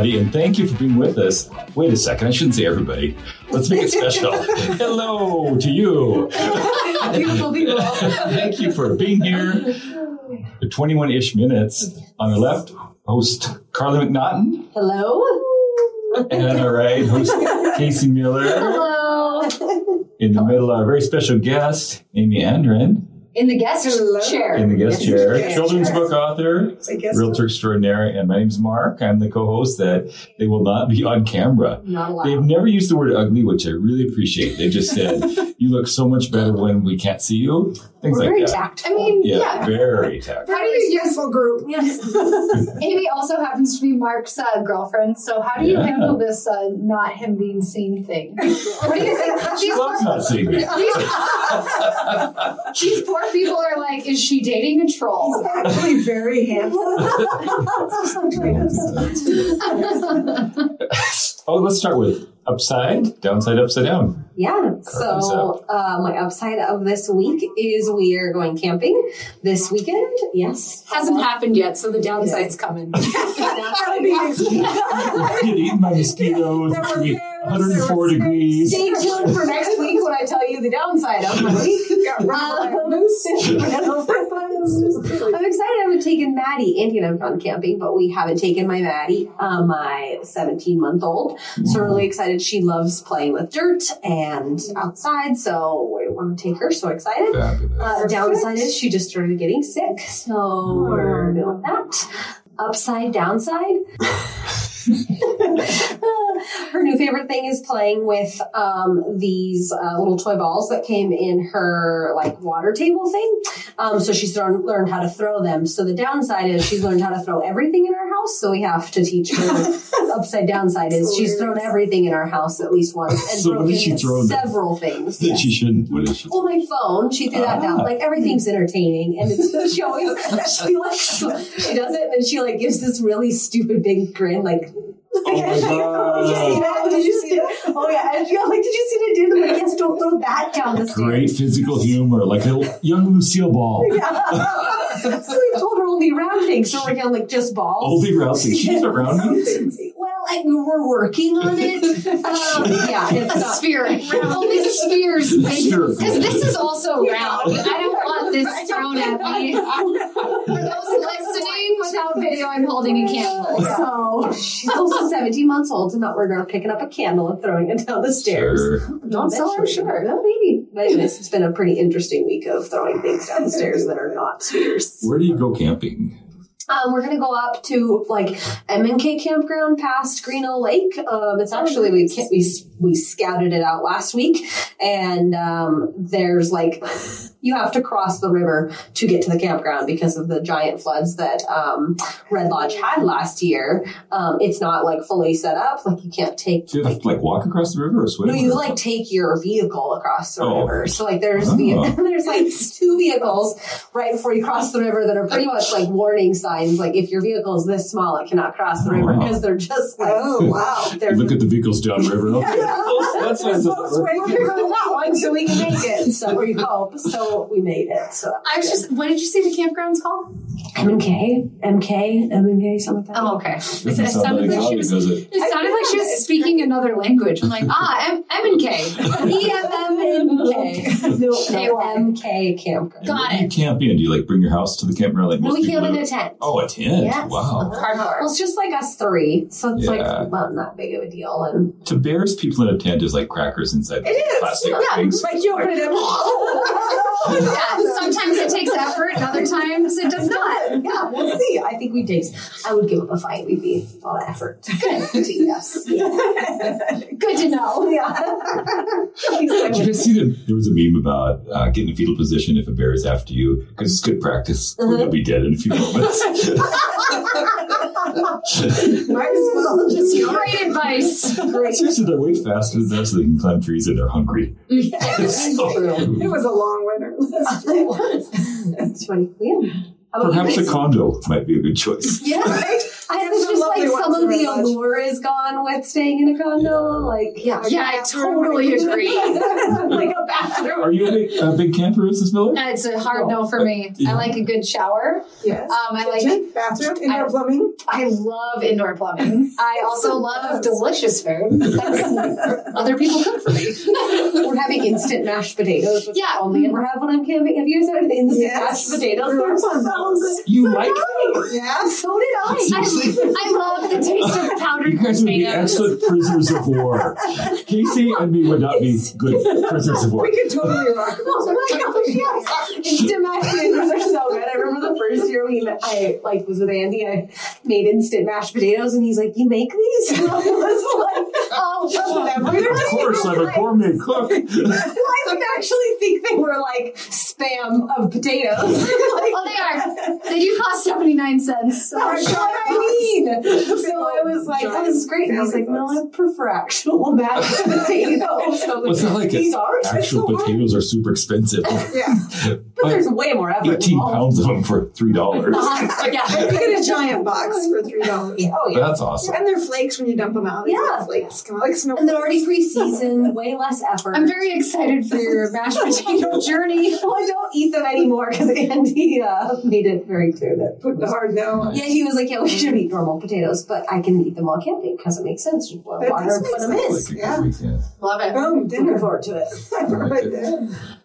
everybody, and thank you for being with us. Wait a second, I shouldn't say everybody. Let's make it special. Hello to you. Beautiful people. Thank you for being here for 21 ish minutes. On our left, host Carly McNaughton, Hello. and on our right, host Casey Miller. Hello. In the middle, our very special guest, Aimee Andren, In the guest Hello. chair. in the guest Yes, chair, yes, children's yes. book author, I realtor extraordinaire, and my name's Mark. I'm the co-host that they will not be on camera. not allowed. They've never used the word ugly, which I really appreciate. They just said, you look so much better when we can't see you. Things We're like very that. tactful. I mean, yeah, yeah. very tactful. How do you use respectful group. Yes. Aimee also happens to be Mark's uh, girlfriend. So how do you Yeah. handle this uh, not him being seen thing? What do you think? She loves not seeing me. These, these poor people are like, is she dating a troll? Actually, very handsome. Oh, let's start with upside, downside, upside down. Yeah. So uh, my upside of this week is we are going camping this weekend. Yes. Hasn't happened yet, so the downside's coming. That'll be next week. Get eaten by mosquitoes. It's gonna be 104 degrees. Stay tuned for next week when I tell you the downside of my week. Got run by a moose. I'm excited. I have taken Maddie. Andy and I've gone camping, but we haven't taken my Maddie, uh, my 17 month old. So really excited. She loves playing with dirt and outside, so we want to take her. So excited. Fabulous. Uh, downside is she just started getting sick, so we're doing that. Upside, downside. her new favorite thing is playing with um, these uh, little toy balls that came in her like water table thing. Um, so she's learned, learned how to throw them. So the downside is she's learned how to throw everything in our house. So we have to teach her. upside downside is she's thrown everything in our house at least once and So what broken did she throw that- several things. That yes. she shouldn't. What is she? Well, my phone, she threw that down. Ah. Like everything's entertaining, and it's, she always she like she does it, and then she like gives this really stupid big grin, like. Oh my Did you see that? Did you see it? Oh yeah, and she got like, did you see what I did? I'm like, yes, don't throw that down the stairs. Great physical humor, like a young Lucille Ball. so we've told her only round things, so we're gonna like just balls. Only rousing. She's around me. Well, I, we're working on it. Um, yeah, it's A not. sphere. Only the spheres. Because this is also round. I don't want this thrown at me. For those listening without video, I'm holding a candle. So she's also 17 months old, and not we're not picking up a candle and throwing it down the stairs. Sure. Don't sell her short. No, maybe. But it's been a pretty interesting week of throwing things down the stairs that are not spheres. Where do you go camping? Um, we're gonna go up to like M and K campground past Greenough Lake. Um, it's actually we we we scouted it out last week, and um, there's like you have to cross the river to get to the campground because of the giant floods that um, Red Lodge had last year. Um, it's not like fully set up; like you can't take Do you have to like walk across the river or swim? no, you like take your vehicle across the Oh. river. So like there's Oh. ve- there's like two vehicles right before you cross the river that are pretty much like warning signs. Like if your vehicle is this small, it cannot cross the Oh, river wow. because they're just like Oh, wow. they're Look at the vehicles downriver. Okay. That's That's what what's we're waiting that one so we can make it. So we hope. So we made it. So I was just, what did you say the campground's called? M and K, M K, M and K, something like that. Oh, okay. It, Doesn't it sound sounded like like she was. does it? It sounded like she was speaking another language. I'm like, ah, M, M and K. E M M and K. No, They no, were. M K campground. And Got where do you it. camp in? Do you like bring your house to the campground like No, we camp in a tent. Oh, a tent. Yes. Wow. Well, it's just like us three, so it's Yeah. like not that big of a deal. And To bears people in a tent is like crackers inside It is. plastic Yeah. things. Like you open it up. Yeah, sometimes it takes effort, and other times it does not. yeah, we'll see. I think we did. I would give up a fight. We'd be all lot effort. Good. yes. Good to know. Did you guys see that there was a meme about uh, getting a fetal position if a bear is after you because it's good practice. Uh-huh. You'll be dead in a few moments. Might as well just. Great advice. Seriously, they wait faster than us, so they can climb trees and they're hungry. Yes. True. It was a long winter. It was. That's funny. Yeah. Perhaps a condo might be a good choice. Yeah. Right? I There's it's just like lovely some ones of the Red Lodge. allure is gone with staying in a condo. Like, yeah, Yeah, I totally agree. like a bathroom. Are you a big, a big camper, Mrs. Miller? Uh, It's a hard no for me. I like a good shower. Yes. Um, I like. Kitchen, bathroom, indoor I- plumbing. I love indoor plumbing. I also love delicious food. Other people cook for me. We're having instant mashed potatoes, which Yeah. I only ever have when I'm camping. Have you guys had instant Yes. mashed potatoes? We're They're on so those. good. You like Yeah. So did I. I, I love the taste of powdered You guys would be excellent prisoners of war. Casey and me would not be good prisoners of war. We could totally rock Oh my gosh, yes. Instant mashed potatoes are so good. I remember the first year we met, I like was with Andy. I made instant mashed potatoes, and he's like, "You make these?" And I was like, "Oh, whatever." Of course, I'm a gourmet cook. I would actually think they were like spam of potatoes. like, Oh, they are. They do cost 79 cents. So. that's what I mean. So I was like, "Oh, this is great." And he's like, "No, I prefer actual mashed potatoes." So Well, it's not like these are Actual potatoes are super expensive. Yeah. but there's way more effort. 18 pounds of them for $3. Uh-huh. Yeah. You get a giant box for three dollars. Oh yeah. That's awesome. And they're flakes when you dump them out. Yeah. flakes come out like snow. And they're already pre-seasoned, way less effort. I'm very excited for your mashed potato journey. well, I don't eat them anymore because Andy uh, made it very clear that. put the hard no. on. Yeah, he was like, "Yeah, we should eat normal potatoes, but I can eat them while camping because it makes sense. Just boil That water, does put them in." Like Yeah. weekend. Love it. Boom, Looking forward to it. right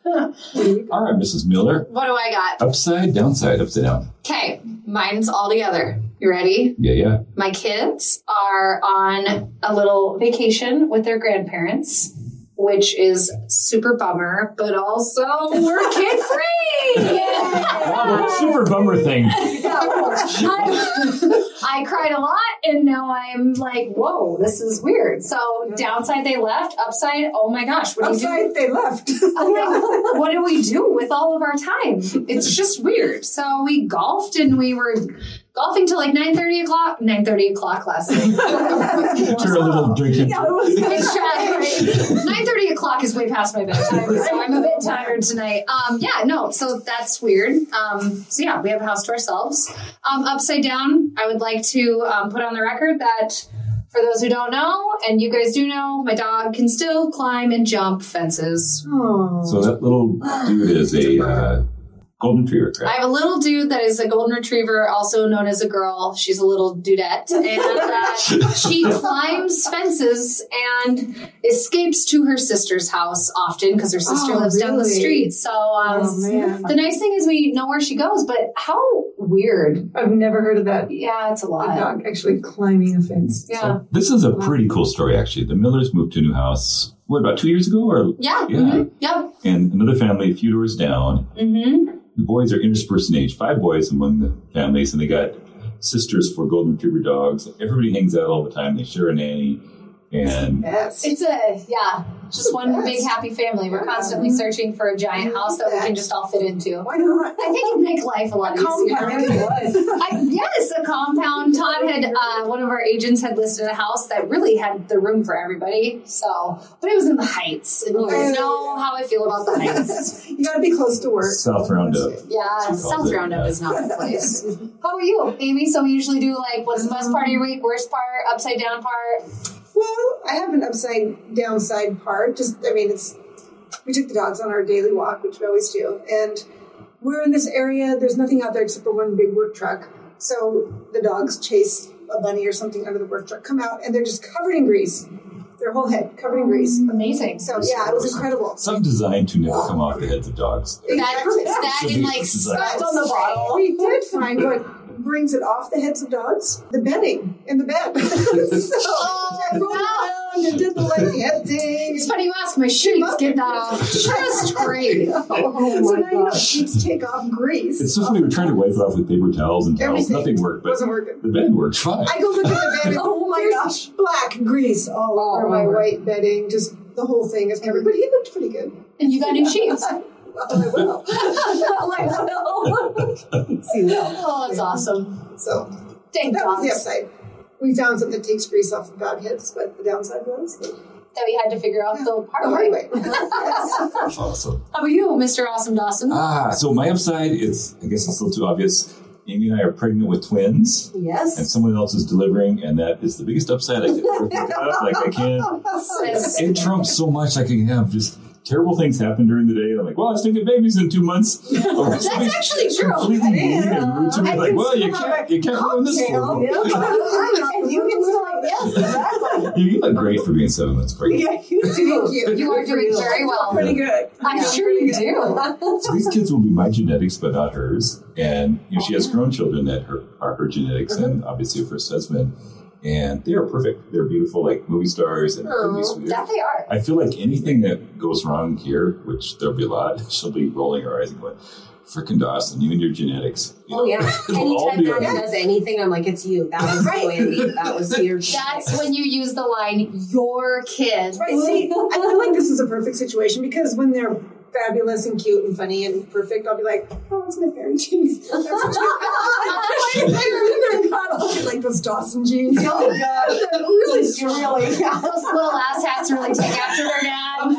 all right, Mrs. Miller. What do I got? Upside, downside, upside down. Okay, mine's all together. You ready? Yeah, yeah. My kids are on a little vacation with their grandparents, which is super bummer, but also we're kid free. Wow, super bummer thing. I, I cried a lot, and now I'm like, whoa, this is weird. So downside, they left. Upside, oh my gosh, what do you do? They left. Like, what do we do with all of our time? It's just weird. So we golfed and we were golfing till like 9.30 o'clock. 9.30 o'clock last night. Turn a little drinking. Nine thirty o'clock is way past my bedtime, so I'm a bit tired tonight. Um, yeah, no, so that's weird. Um, so yeah, we have a house to ourselves. Um, upside down, I would like to um, put on the record that for those who don't know, and you guys do know, my dog can still climb and jump fences. So that little dude is a uh, golden retriever, I have a little dude that is a golden retriever, also known as a girl. She's a little dudette, and uh, she climbs fences and escapes to her sister's house often because her sister Oh, lives down the street. So um, Oh, the nice thing is we know where she goes, but how weird! I've never heard of that. Yeah, it's a A lot. dog actually climbing a fence. Yeah, So this is a pretty cool story, actually. The Millers moved to a new house, what, about two years ago? Or yeah, Yeah. mhm, yep, And another family a few doors down. hmm The boys are interspersed in age, five boys among the families, and they got sisters for golden retriever dogs. Everybody hangs out all the time. They share a nanny. And Yes. It's a yeah, just one Yes. big happy family. We're constantly searching for a giant house that we can just all fit into. Why not? I think it'd make life a lot easier. Compound. I, yes, a compound. Todd had uh, one of our agents had listed a house that really had the room for everybody. So, but it was in the Heights, and you guys know how I feel about the Heights. You gotta be close to work. South Roundup. Yeah, South it, Roundup yeah. is not the place. How about you, Aimee? So we usually do like, what's the best part of your week, worst part, upside down part? Well, I have an upside downside part. Just, I mean, it's we took the dogs on our daily walk, which we always do, and we're in this area. There's nothing out there except for one big work truck. So the dogs chase a bunny or something under the work truck, come out, and they're just covered in grease. Their whole head covered in grease. Amazing. So yeah, it was incredible. Some designed to never come off the heads of dogs. That, that So and like this spots on the bottle. We did find what brings it off the heads of dogs: the bedding in the bed. so I rolled around and did the like head thing. It's funny you ask. My sheets get that off just great. so now you know oh sheets take off grease. It's so funny. We're trying to wipe it off with paper towels and towels. Everything Nothing worked, but wasn't working. the bed worked fine. I go look at the bed and oh, oh my gosh. black grease all over my white bedding. Just the whole thing is covered. But he looked pretty good. And you got new sheets. Well, I will. See that? Oh, that's awesome. So Thank that was the upside. We found something that takes grease off of dog heads, but the downside was that we had to figure out the the hard hard way. way. yes. Awesome. How about you, Mr. Awesome Dawson? Ah, so my upside is, I guess it's a little too obvious. Aimee and I are pregnant with twins, Yes. and someone else is delivering, and that is the biggest upside I could ever think of. Like I can't. It trumps so much. I can have just terrible things happen during the day. I'm like, well, I still get babies in two months. Or That's actually true. Completely mean and rude to me. I Like, well, you can't, a you can't ruin this for cocktail. me. and you can still like, yes, exactly. You look great for being seven months pregnant. Yeah, you do. Thank you. You are doing very well. Pretty good. I'm Yeah, sure you good. do. So these kids will be my genetics, but not hers. And you know, she has oh. grown children that her, are her genetics, mm-hmm. and obviously her first husband. And they are perfect. They're beautiful, like movie stars, and couldn't be Oh, sweeter. that they are. I feel like anything that goes wrong here, which there'll be a lot, she'll be rolling her eyes and going, "Frickin' Dawson, you and your genetics." You Oh know, yeah. it'll all Anytime be Maddie does anything, I'm like, it's you. That was Right. you, Andy. That was your. That's when you use the line, your kid. Right. See, I feel like this is a perfect situation because when they're fabulous and cute and funny and perfect, I'll be like, oh, it's my parent genes. That's what you- They're not all like those Dawson jeans. Oh my gosh, they're really strong. Those little ass hats really take after their dad.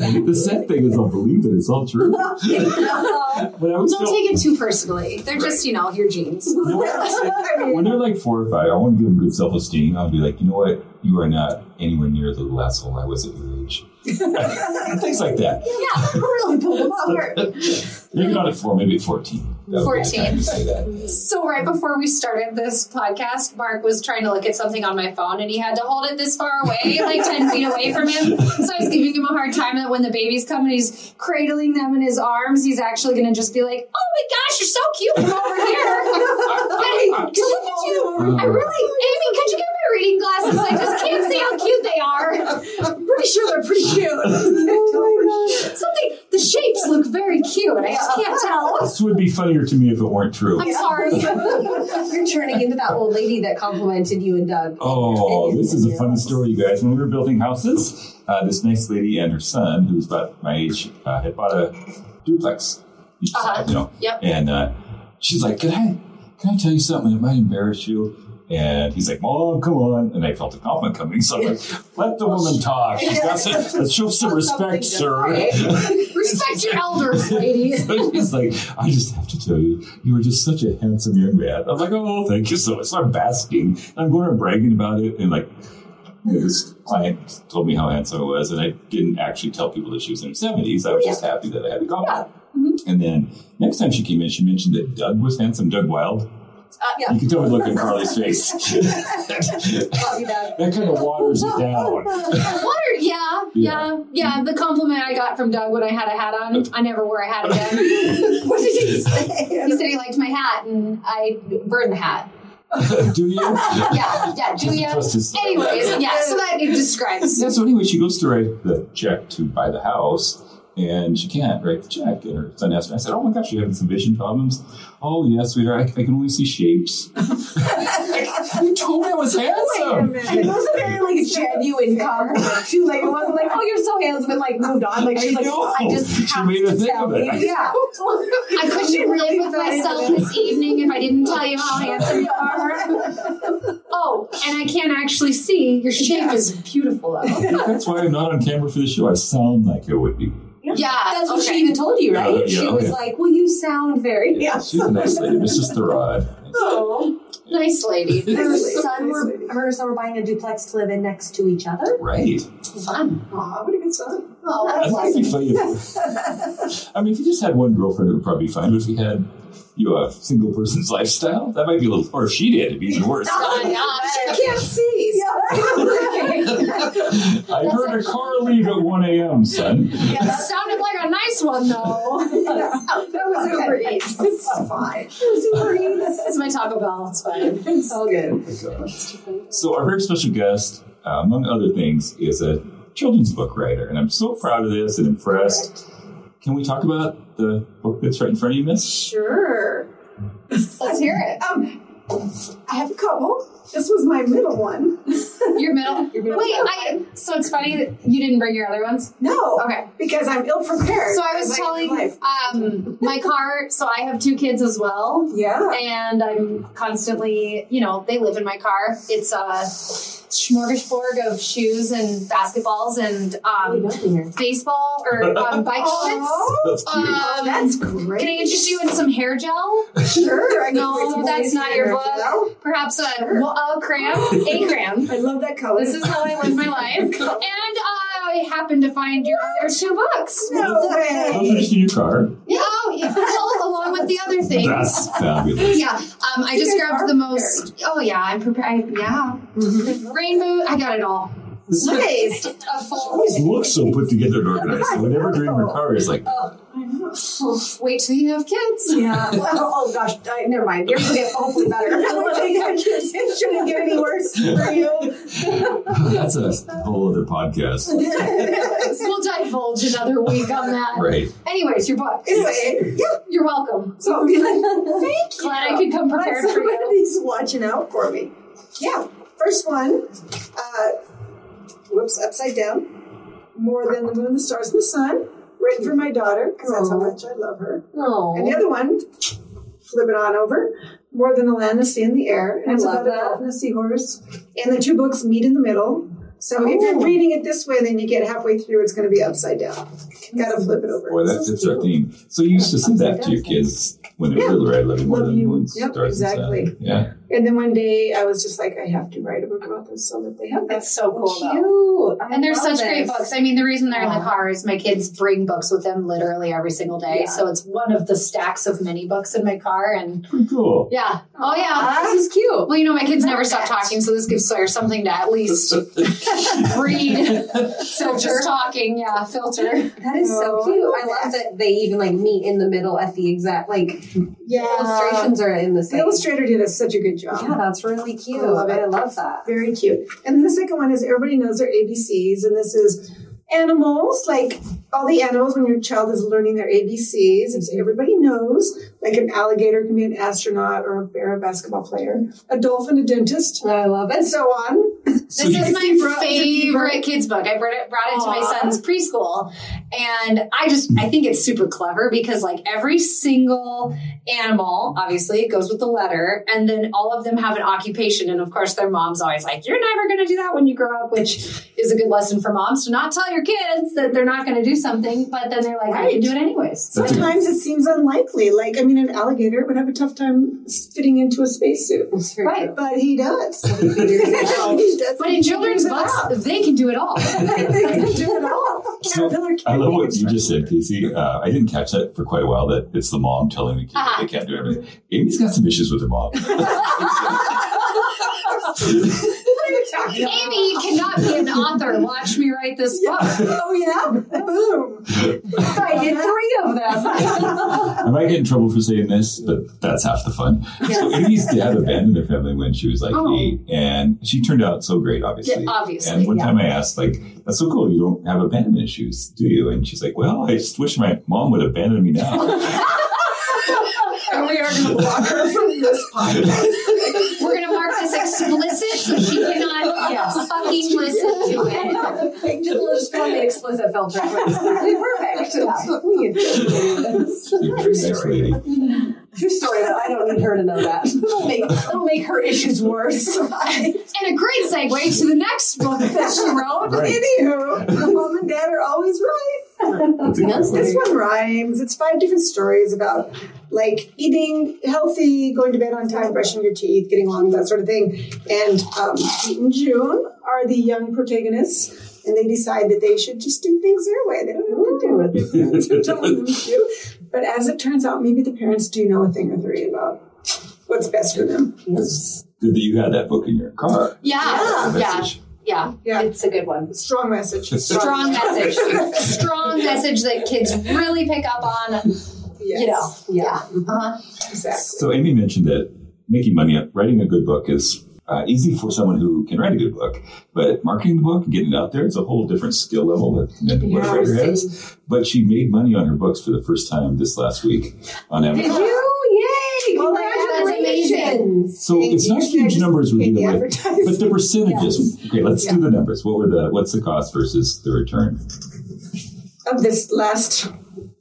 The sad thing is, I'll believe that it's all true. but Don't still, take it too personally. They're just, you know, your genes. You know what? When they're like four or five, I want to give them good self esteem. I'll be like, you know what? You are not anywhere near the asshole I was at your age. Things like that. Yeah. really pulled them off. Maybe not at four, maybe at 14. That would be the 14. say that. So right before we started this podcast, Mark was trying to look at something on my phone and he had to hold it this far away, like 10 feet away from him. So I was giving him a hard time that when the babies come and he's cradling them in his arms, he's actually going to just be like, oh my gosh, you're so cute. Come over here. Hey, look at you. I really, Aimee, could you get my reading glasses? I just can't see how cute they are. I'm pretty sure they're pretty cute. Oh Something, the shapes look very cute. I just can't tell. This would be funnier to me if it weren't true. I'm sorry. You're turning into that old lady that complimented you and Doug. Oh, this is a funny story, you guys. When we were building houses, uh, this nice lady and her son, who's about my age, uh, had bought a duplex Uh-huh. you know. Yep. And uh, she's like, "Can I, can I tell you something? It might embarrass you." And he's like, "Mom, come on!" And I felt a compliment coming, so I'm like, "Let the woman talk. She's got to, let's show some respect, sir." Respect your elders, lady. So he's like, I just have to tell you, you were just such a handsome young man. I'm like, oh, thank you so much. So I'm basking. I'm going around bragging about it. And like, this client told me how handsome I was, and I didn't actually tell people that she was in her 70s. I was just happy that I had the compliment. And then next time she came in, she mentioned that Doug was handsome, Doug Wild. Uh, yeah. You can tell me look in Carly's face. Love you, Doug. that kind of waters it down. Water, yeah, yeah, yeah. The compliment I got from Doug when I had a hat on, I never wore a hat again. what did he say? he said he liked my hat, and I burned the hat. Do you? Yeah, yeah. Do ya? Trust his- Anyways, yeah. So that it describes. Yeah, so anyway, she goes to write the check to buy the house, and she can't write the check. And her son asked her, I said, Oh my gosh, you having some vision problems? Oh, yes, sweetheart, I, I can only see shapes. you told me I was Wait a handsome. minute. It was a very like genuine compliment too. Like it wasn't like, oh, you're so handsome, and like moved on. Like she's I like, know. I just She have made a to thing tell of it. you. I- Yeah. I couldn't live with myself this evening if I didn't tell you how handsome you are. Oh, and I can't actually see. Your shape is beautiful, though. That's why I'm not on camera for the show. I sound like I would be. Yeah, That's what okay. she even told you, right? Yeah, oh, yeah, she was like, "Well, you sound very Yeah, handsome." she's a nice lady, Mrs. Thurrod. Oh, Nice lady. Her Nice lady, son nice were lady. her son were buying a duplex to live in next to each other. Right. Fun. Aw, what a good son. Oh, I that's think it'd be funny if, I mean, if you just had one girlfriend, it would probably be fine. But if you had, you know, a single person's lifestyle, that might be a little, or if she did, it'd be even worse. Oh, yeah. I can't see. I heard a car leave at 1 a.m., son. That sounded like a nice one, though. that was Uber Eats. It's fine. It's my Taco Bell. It's fine. It's all good. So, our very special guest, uh, among other things, is a children's book writer. And I'm so proud of this and impressed. Can we talk about the book that's right in front of you, Miss? Sure. Let's hear it. Um, I have a couple. This was my middle one. Your middle. Your middle Wait, one. I. So it's funny that you didn't bring your other ones. No. Okay. Because I'm ill prepared. So I was Like telling um, my car. So I have two kids as well, Yeah. and I'm constantly, you know, they live in my car. It's uh, smorgasbord of shoes and basketballs and What are you um, baseball or um, bike helmets. Oh, That's. Um, that's great. Can I interest you in some hair gel? Sure. I No, that's not your book. No, Perhaps a, Sure. a cram, a cram. I love that color. This is how I live my life. And I happen to find your other two books. no Those way. are just in your car. Yeah, oh, yeah. Well, along with the other things. That's fabulous. Yeah, um, I just grabbed the most. Oh yeah, I'm prepared. Yeah, rainbow. I got it all. Nice. A full. always looks so put together and organized. So whenever during your car is like, Wait till you have kids. Yeah. Well, oh gosh, I, never mind. Yours will get hopefully better. it shouldn't get any worse for you. That's a whole other podcast. We'll divulge another week on that. Right. Anyways, your book. Anyway, yeah. You're welcome. So thank you. Glad I could come prepared Glad for you. somebody's watching out for me. Yeah. First one. Uh, whoops, upside down. More than the moon, the stars, and the sun. Written for my daughter because that's how much I love her. Oh. And the other one, flip it on over. More than the land, the sea, and the air. And I it's love about a that. dolphin and a seahorse. And the two books meet in the middle. So if you're Oh. reading it this way, then you get halfway through, it's going to be upside down. Got to flip it over. Boy, that's it's our theme. So you used to say that to your kids when they were Yeah. little, right? Loving more Love than you. moon, Yep, and sun. exactly. Yeah. And then one day I was just like, I have to write a book about this so that they have that. That's so cool. Cute. I And they're love such great books. I mean, the reason they're in the car is my kids bring books with them literally every single day. Yeah. So it's one of the stacks of mini books in my car. And Pretty cool. yeah. Oh, yeah. This is cute. Well, you know, my kids never stop talking, so this gives Sawyer something to at least read. So just talking, yeah, filter. That is so Oh, cute. I I love love that they even like meet in the middle at the exact like Yeah. illustrations are in the The same. illustrator did a, such a good Yeah, that's really cute. I love it. I love that. Very cute. And then the second one is everybody knows their ABCs, and this is animals, like all the animals when your child is learning their ABCs. It's mm-hmm. everybody knows, like an alligator can be an astronaut or a bear, a basketball player, a dolphin, a dentist, I love and so on. This So you- is my favorite kids book. I brought it, brought it to my son's preschool, and I just I think it's super clever because like every single animal, obviously, it goes with the letter, and then all of them have an occupation, and of course their mom's always like, "You're never going to do that when you grow up," which is a good lesson for moms to not tell your kids that they're not going to do something, but then they're like, "I can do it anyways." Sometimes it seems unlikely. Like, I mean, an alligator would have a tough time fitting into a spacesuit, It's Right. cute. but he does. He figures it out. He does. But in children's books, they can do it all. they can do it all. So, I love what you just said, Casey. Uh, I didn't catch that for quite a while. That it's the mom telling the kid Uh-huh. they can't do everything. Aimee's got some issues with her mom. Aimee cannot be an author. Watch me write this book. Oh yeah, boom. I did three of them. I might get in trouble for saying this, but that's half the fun. So Aimee's dad abandoned their family when she was like Oh. eight, and she turned out so great, obviously. Yeah, obviously, And one yeah. time I asked, like, "That's so cool. You don't have abandonment issues, do you?" And she's like, "Well, I just wish my mom would abandon me now." And we are going to block her from this podcast. We're gonna mark this explicit so Just let's put the explicit filter. Perfect. Yeah. We can do this. You're a very nice lady. True story, though. I don't need her to know that. It'll make, it'll make her issues worse. And a great segue to the next book that she wrote. Right. Anywho, the mom and dad are always right. That's a good Yes, one. This one rhymes. It's five different stories about like eating healthy, going to bed on time, brushing your teeth, getting along, that sort of thing. And um, Pete and June are the young protagonists, and they decide that they should just do things their way. They don't have to do what their parents are telling them to do. But as it turns out, maybe the parents do know a thing or three about what's best for them. It's good that you had that book in your car. Yeah, The yeah, message. Yeah. Yeah. It's a good one. Strong message. Strong message. Strong message that kids really pick up on. Yes, You know. Yeah. Uh-huh. exactly. So Aimee mentioned that making money, writing a good book is uh, easy for someone who can write a good book, but marketing the book and getting it out there is a whole different skill level that, than what a Yeah, writer has. But she made money on her books for the first time this last week on Amazon. Did Amazon. you? Yay! Well, that's amazing. Congratulations. So it's not huge numbers we're pay dealing with, but the percentages. Okay, let's Yeah. do the numbers. What were the? What's the cost versus the return? Of this last.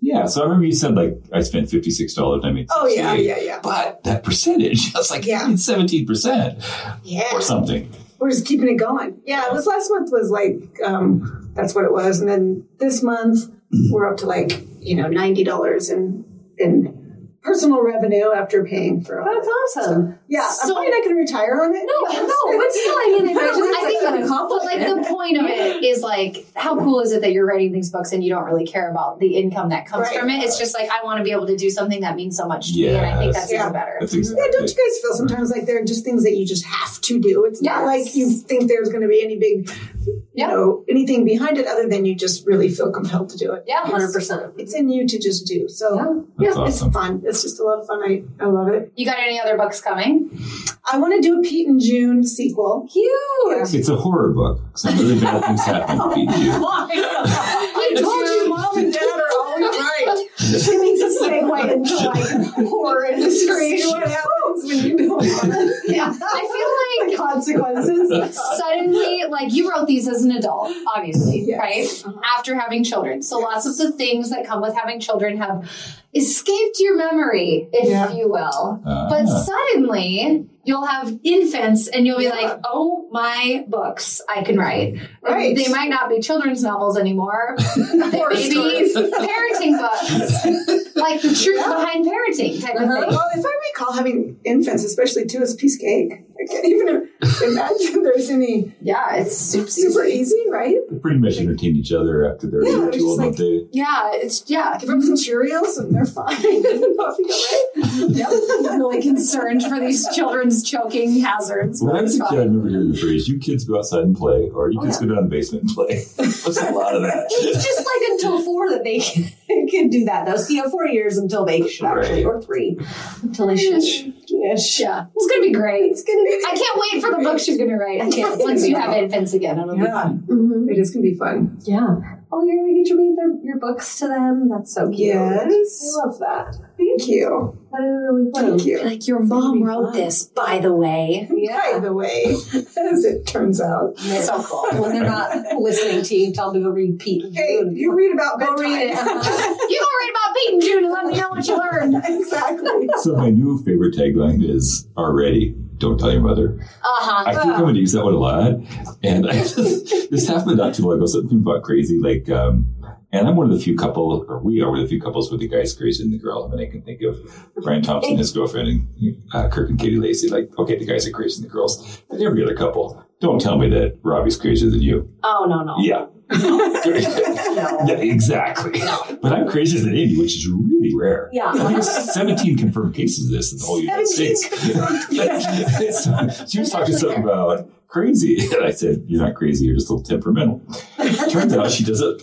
Yeah, so I remember you said like I spent fifty six dollars. I made Oh yeah, yeah, yeah, But that percentage, I was like, Yeah. seventeen percent yeah. or something. we're just keeping it going. Yeah, it was last month was like um, that's what it was, and then this month we're up to like you know ninety dollars in in personal revenue after paying for all. That's it. awesome. Yeah, So- I'm probably not going to retire on it. No, no, but still, I mean, imagine I that's think- like an But accomplishment. like the point of it is like, how cool is it that you're writing these books and you don't really care about the income that comes Right. from it? It's just like I want to be able to do something that means so much to me, and I think that's Yeah. even better. That's Yeah, don't you guys feel sometimes like there are just things that you just have to do? It's not like you think there's going to be any big, you Yeah. know, anything behind it other than you just really feel compelled to do it. Yeah, Hundred percent. It's in you to just do. So Yeah. Yeah, awesome. it's fun. It's just a lot of fun. I, I love it. You got any other books coming? I want to do a Pete and June sequel. Cute. It's a horror book. Some really bad things happen to people. I told you, mom and dad are always right. She needs a segue into like horror industry. See what happens when you don't it. Yeah, I feel like consequences. suddenly, like you wrote these as an adult, obviously, Yes. right? After having children. So lots of the things that come with having children have escaped your memory, if Yeah. you will. Ah. But suddenly, you'll have infants and you'll be Yeah. like, oh my books I can write. And Right. They might not be children's novels anymore. they Horror parenting books. like the truth behind parenting type of Uh-huh. thing. Well, if I recall, having infants, especially two, is piece cake. I can't even imagine there's any Yeah, it's super, super easy, right? They pretty much entertain each other after they're Yeah, a year or it's two just old, like- don't they? Yeah, it's yeah. Give them some Cheerios and they're fine. Off you go, right? Yep. I'm really concerned for these children's choking hazards. When I was a kid, I remember hearing the phrase, you kids go outside and play, or you Oh, kids yeah. go down in the basement and play. There's a lot of that. It's just like until four that they can, can do that though. So you have four years until they should actually, or three, until they should. Ish. Yeah, it's gonna be great. It's gonna be. I can't wait for the books you're gonna write. I can't Once you have infants again, it'll be Yeah, fun. Mhm. it is going to be fun. Yeah. Oh, you're gonna get to read their, your books to them. That's so cute. Yes. I love that. Thank you. That is really fun. Thank you. Like your gonna mom wrote fun. this, by the way. By the way, as it turns out. It's so cool. When they're not listening to you, tell them to go read Pete. and Hey, June. you read about Go read it. Uh-huh. You go read about Pete and June and let me know what you learned. exactly. So my new favorite tagline is already, don't tell your mother. Uh huh. I think I'm going to use that one a lot. And I just, this happened not too long ago. Something about crazy, like, um, and I'm one of the few couple, or we are one of the few couples with the guy's crazy and the girl. I mean, I can think of Brian Thompson, and his girlfriend, and uh, Kirk and Katie Lacey. Like, okay, the guys are crazy and the girls. But every other couple, don't tell me that Robbie's crazier than you. Oh no no. Yeah. yeah, exactly. But I'm crazier than Aimee, which is really rare. Yeah. There's 17 confirmed cases of this in the whole United States. She was talking something about crazy. And I said, You're not crazy, you're just a little temperamental. Turns out she doesn't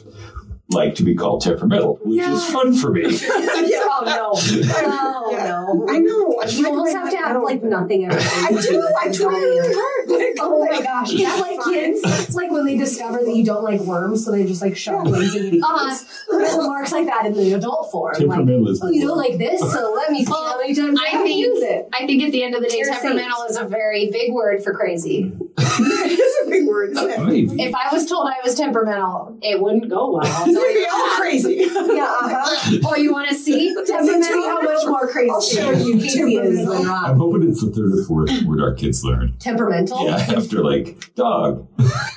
like to be called temperamental, which is fun for me. yeah. Oh no. Oh Yeah. no. I know. I You almost have to have like nothing ever. I do. I try really hard. Like, Oh my gosh. Yeah, It's like fine. kids. It's like when they discover that you don't like worms, so they just like shove things in your Uh-huh. face. Little marks like that in the adult form. Like, Temperamental is oh, you don't like this, so let me see Well, how many times I, I have to think- use it. I think at the end of the day, You're temperamental is a very big word for crazy. it is a big word, isn't it? Maybe. If I was told I was temperamental, it wouldn't go well. I'll tell We'd you be all crazy. Yeah. Uh-huh. Oh, you want to see? See how much more crazy I'll show you Casey is than I'm hoping it's the third or fourth word our kids learn. Temperamental. Yeah, after like dog,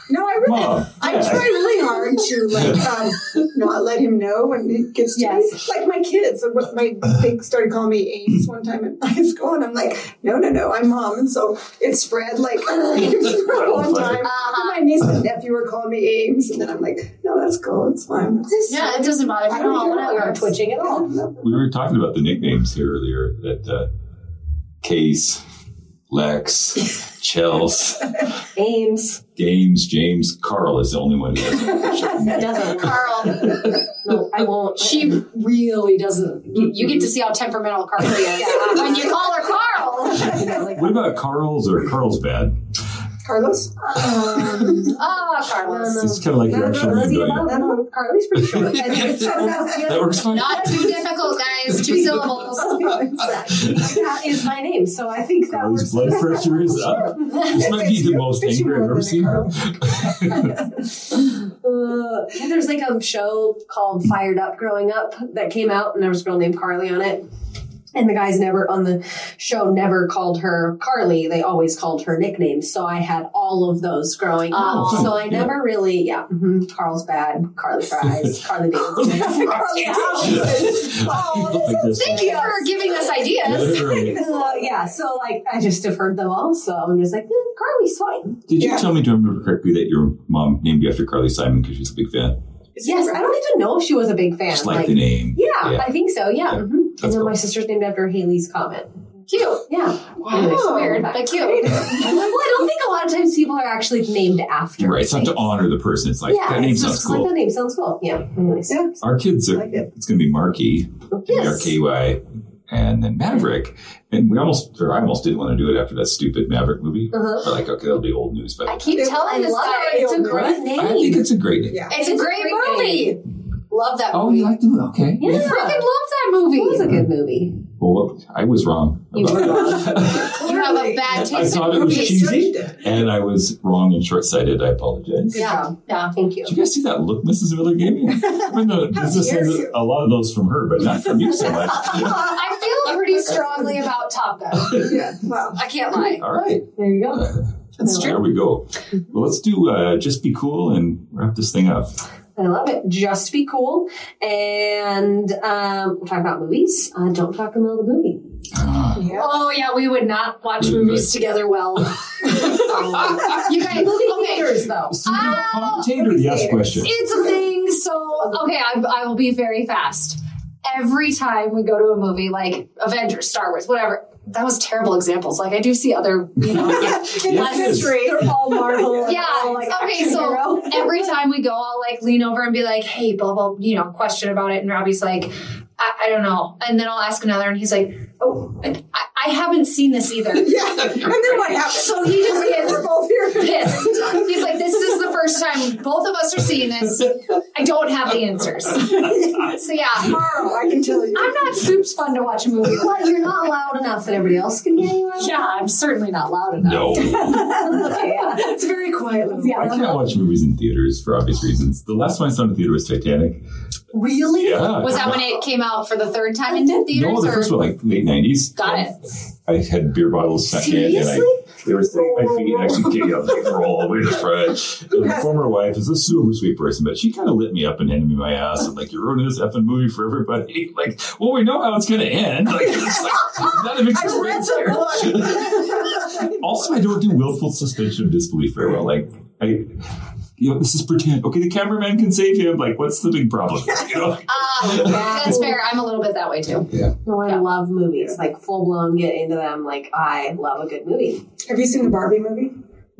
No, I really, mom, I dad. try really hard to like um, not let him know when it gets to Yes. me. Like my kids, and what my they started calling me Ames one time in high school, and I'm like, no, no, no, I'm mom, and so it spread like Ames for a long time. Uh-huh. My niece and nephew were calling me Ames, and then I'm like, no, that's cool, it's fine. Yeah, it doesn't bother me I at don't all. care. You're Whatever. not twitching at all. We were talking about the nicknames here earlier. That uh, Case, Lex, Chels, Ames. James, James, Carl is the only one who doesn't. It doesn't. Carl, No, I won't. she really doesn't. You, you get to see how temperamental Carly is Yeah. when you call her Carl. You know, like, What about Carl's or Carl's Carlsbad? Carlos, um, Ah, Carlos. It's kind of like you're actually Let's doing it. that. No, Carly's pretty short. I think it's That works fine. Not too difficult, guys. Two syllables. exactly. That is my name, so I think that Carl's works. blood pressure is up. This might be the most angry I've ever seen a her. Carl. Uh, yeah, there's like a show called Fired Up growing up that came out, and there was a girl named Carly on it. And the guys never on the show never called her Carly. They always called her nicknames. So I had all of those growing up. Oh, so I yeah. never really, yeah, mhm, Carl's bad, Carly fries, Carly Davidson. Carly Davidson. Oh. Thank you for giving us ideas. Yeah. Uh, yeah, so like I just have heard them all. So I'm just like, eh, Carly's fine. Did you tell me, do I remember correctly, that your mom named you after Carly Simon because she's a big fan? Is it Yes, right? I don't even know if she was a big fan. Just like, the name. yeah, Yeah. I think so. Yeah, Yeah, mhm. and then cool. my sister's named after Halley's Comet. Cute. Yeah, Anyways, weird, but cute. well, I don't think a lot of times people are actually named after. Right. It's not to honor the person. It's like, yeah, that name it's sounds just like cool. the name sounds cool. Yeah. Anyways. Yeah, Our kids are, like it. it's going to be Marky, Yes. M-A-R-K-Y, and then Maverick. And we almost, or I almost didn't want to do it after that stupid Maverick movie. Uh-huh. But like, okay, that'll be old news. But I keep telling this guy it. It's a great girl. name. I think it's a great name. Yeah. It's a It's a great great movie. Love that movie. Oh, movie. you like the movie? Okay. Yeah. I freaking love that movie. It was a good movie. Well, I was wrong. You were wrong. You have a bad taste. I taste thought in it was cheesy, and I was wrong and short-sighted. I apologize. Yeah, yeah. Thank you. Did you guys see that look Mrs. Miller gave me? I mean, the How business dare a lot of those from her, but not from you so much. I feel pretty strongly about Top Gun. Yeah, well, I can't lie. All right. There you go. That's true. There we go. Well, let's do uh, just be cool and wrap this thing up. I love it. Just be cool. And um, we're talking about movies. Uh, don't talk about the middle of the movie. yeah. Oh yeah, we would not watch movies together well. you guys, Movie okay. theaters, though. So, you know, commentator, the ask question. It's a thing. So okay, I, I will be very fast. Every time we go to a movie, like Avengers, Star Wars, whatever. That was terrible examples. Like I do see other, you know, less Yes. They're all Marvel. Yeah. all, like, okay. So hero. every time we go, I'll like lean over and be like, "Hey, blah blah," you know, question about it, and Robbie's like, "I, I don't know," and then I'll ask another, and he's like, "Oh, I, I haven't seen this either." Yeah. And then what happened? So he just gets We're both here. pissed. He's like, "This is the first time both of us are seeing this. I don't have the answers." So yeah, Tomorrow, I can tell you. I'm not soups fun to watch a movie. with. What? You're not loud enough that everybody else can hear you. Yeah, I'm certainly not loud enough. No. okay, yeah. It's very quiet. Yeah. I can't watch movies in theaters for obvious reasons. The last one I saw in the theater was Titanic. Really? Yeah. Was that when it came out for the third time in theaters? No, the or? first one, like late 90s. Got it. I had beer bottles in, and I they were sitting at my feet and actually kicking up like all the way to the front. And my former wife is a super sweet person, but she kind of lit me up and handed me my ass and like, you're ruining this effing movie for everybody. Like, well, we know how it's going to end. Like, it's like not a big I read surprise here. the book. Also, I don't do willful suspension of disbelief very well. Like, I, you know, this is pretend. Okay, the cameraman can save him. Like, what's the big problem? You know? Ah, that's fair. I'm a little bit that way too. Yeah. No, I Yeah. love movies. Like full blown get into them. Like I love a good movie. Have you seen the Barbie movie?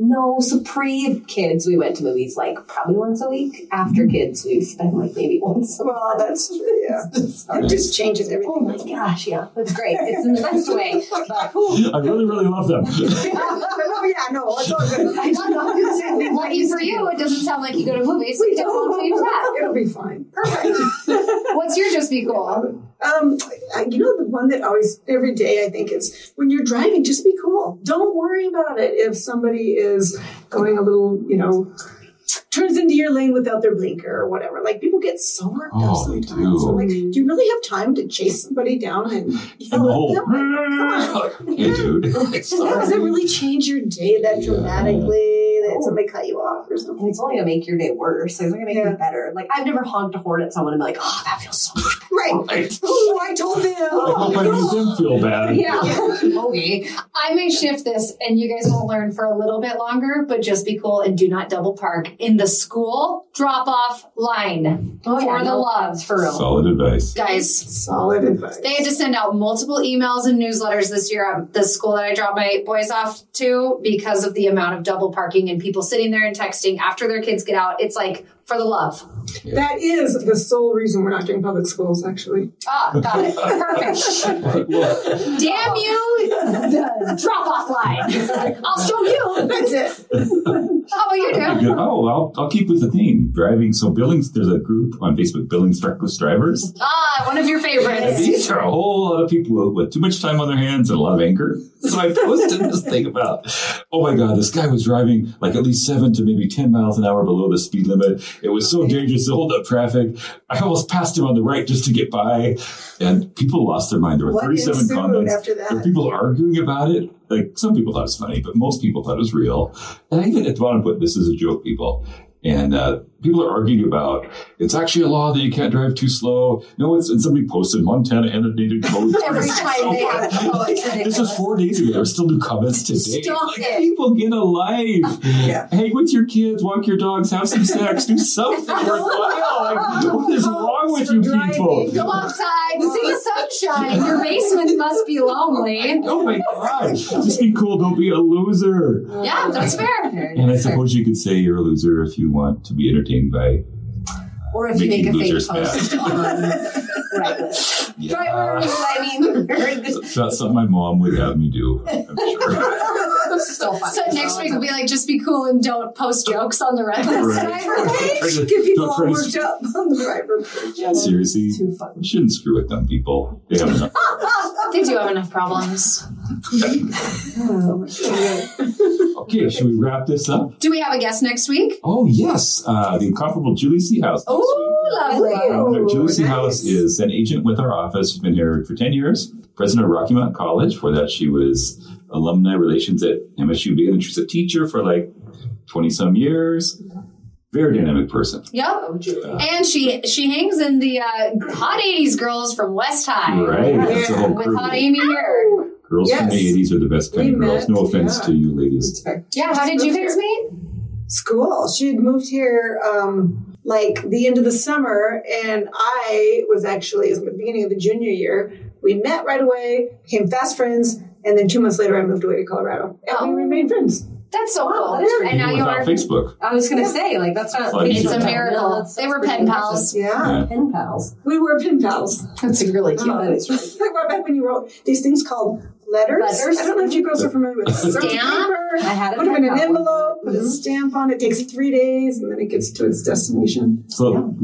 No, so pre kids we went to movies like probably once a week. After mm-hmm. kids we've been like maybe once a Well, that's true. Yeah. It just changes oh everything. Oh my gosh, yeah. That's great. It's in the best way. But whew. I really, really love them. oh yeah, no, it's all good. I don't know. I'm just saying, Lucky for you, it doesn't sound like you go to movies. So you don't want to change that. It'll be fine. Perfect. What's your just be cool? Um, I- you know, the one that always, every day, I think is when you're driving, just be cool. Don't worry about it if somebody is going a little, you know, turns into your lane without their blinker or whatever. Like people get so worked up Oh, they sometimes. do. I'm like, do you really have time to chase somebody down and And yell the at whole, them? hey, dude. Like, Does sorry. it really change your day that Yeah. Dramatically somebody cut you off or And something? it's only gonna make your day worse. It's not gonna make Yeah. it better. Like I've never honked a horn at someone and be like, oh, that feels so much Right. Right. Oh, I told them. I hope I them. made them feel bad. Yeah. okay. I may shift this, and you guys won't learn for a little bit longer. But just be cool and do not double park in the school drop off line Oh, for yeah, the no, love, for real. Solid advice. guys. Solid advice. They had to send out multiple emails and newsletters this year at the school that I dropped my boys off to because of the amount of double parking and people sitting there and texting after their kids get out. It's like for the love. That is the sole reason we're not doing public schools, actually. Ah, got it. Perfect. Damn you, the drop off line. I'll show you. That's it. Oh, you do. oh, I'll, I'll keep with the theme. Driving. So Billings, there's a group on Facebook, Billings Reckless Drivers. Ah, one of your favorites. These are a whole lot of people with too much time on their hands and a lot of anger. So I posted this thing about, oh my God, this guy was driving like at least seven to maybe 10 miles an hour below the speed limit. It was so dangerous to hold up traffic. I almost passed him on the right just to get by. And people lost their mind. There were What 37 comments. after There were people arguing about it. Like some people thought it was funny, but most people thought it was real. And I even at the bottom put, this is a joke, people. And uh, people are arguing about it's actually a law that you can't drive too slow. No, it's and somebody posted Montana annotated code. Every time they have it's This was four days ago. There were still new comments today. Stop like, it. people get a life. Yeah. Hang with your kids, walk your dogs, have some sex, do something worthwhile. Like, what is wrong with you Driving. people? Go outside, see the sunshine. Your basement must be lonely. Oh my god! Just be cool. Don't be a loser. Yeah, that's fair. And I suppose you could say you're a loser if you want to be entertained by Or if you make making a fake losers post mad. on Reckless. Yeah. Drivers, I mean, That's something my mom would have me do. I'm sure. it's still fun. So next week we'll be like, just be cool and don't post jokes on the reckless Right. driver page. Try to- Get people don't all try worked up on the driver page. Yeah, seriously, Too fun. you shouldn't screw with dumb people. They have enough. They do have enough problems. Okay, should we wrap this up? Do we have a guest next week? Oh yes, uh, the incomparable Julie Seahouse. Oh, lovely. Uh, Julie nice. Seahouse is an agent with our office. She's been here for 10 years. President of Rocky Mountain College. For that, she was alumni relations at MSUB, and she's a teacher for like 20 some years. Very dynamic person. Yep. And she she hangs in the uh, hot '80s girls from West High. Right. That's the whole With hot Amy here. Girls from the 80s are the best kind We of girls. met, No offense yeah. to you ladies. Yeah. How did you guys meet? School. She had moved here um, like the end of the summer, and I was actually, it was the beginning of the junior year. We met right away, became fast friends, and then two months later, I moved away to Colorado. And Oh. we remained friends. That's so Wow, cool. that is and now you without are. Facebook. I was gonna say, like, that's not. Like, It's a miracle. No, they were pen pals. Yeah. Yeah. Pen pals. We were pen pals. That's really cute. Oh, that is really Like right back when you wrote these things called letters. Letters? I don't know if you girls are familiar with Stamp? paper. I had a Put them in an envelope, put a Mhm. stamp on it. Takes three days, and then it gets to its destination. So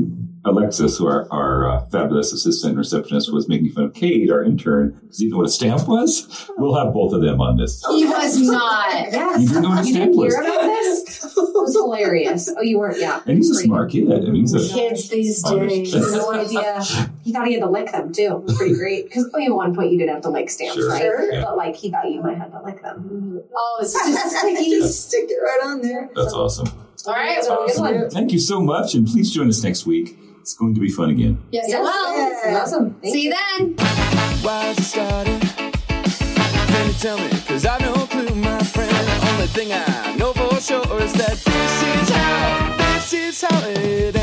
Alexis, who our, our uh, fabulous assistant receptionist, was making fun of Kate, our intern, because you know what a stamp was. We'll have both of them on this. He was not. Yes. You didn't know what a stamp was. hear about this? It was hilarious. Oh, you weren't? Yeah. And he's a Pretty smart kid. I mean, he's a Kids these days. He no idea. He thought he had to lick them too. It was pretty great. Because at one point you didn't have to lick stamps, Sure. right? Sure. Yeah. But like he thought you might have to lick them. Oh, it's just sticky. Just stick it right on there. That's awesome. All right. That's a good one. Thank you so much, and please join us next week. It's going to be fun again. yes, Yes. well. Yeah. Awesome. Thank See you. you then. Why is it started? Can you tell me? Cause I no clue, my friend. Only thing I know for sure is that this is how, this is how it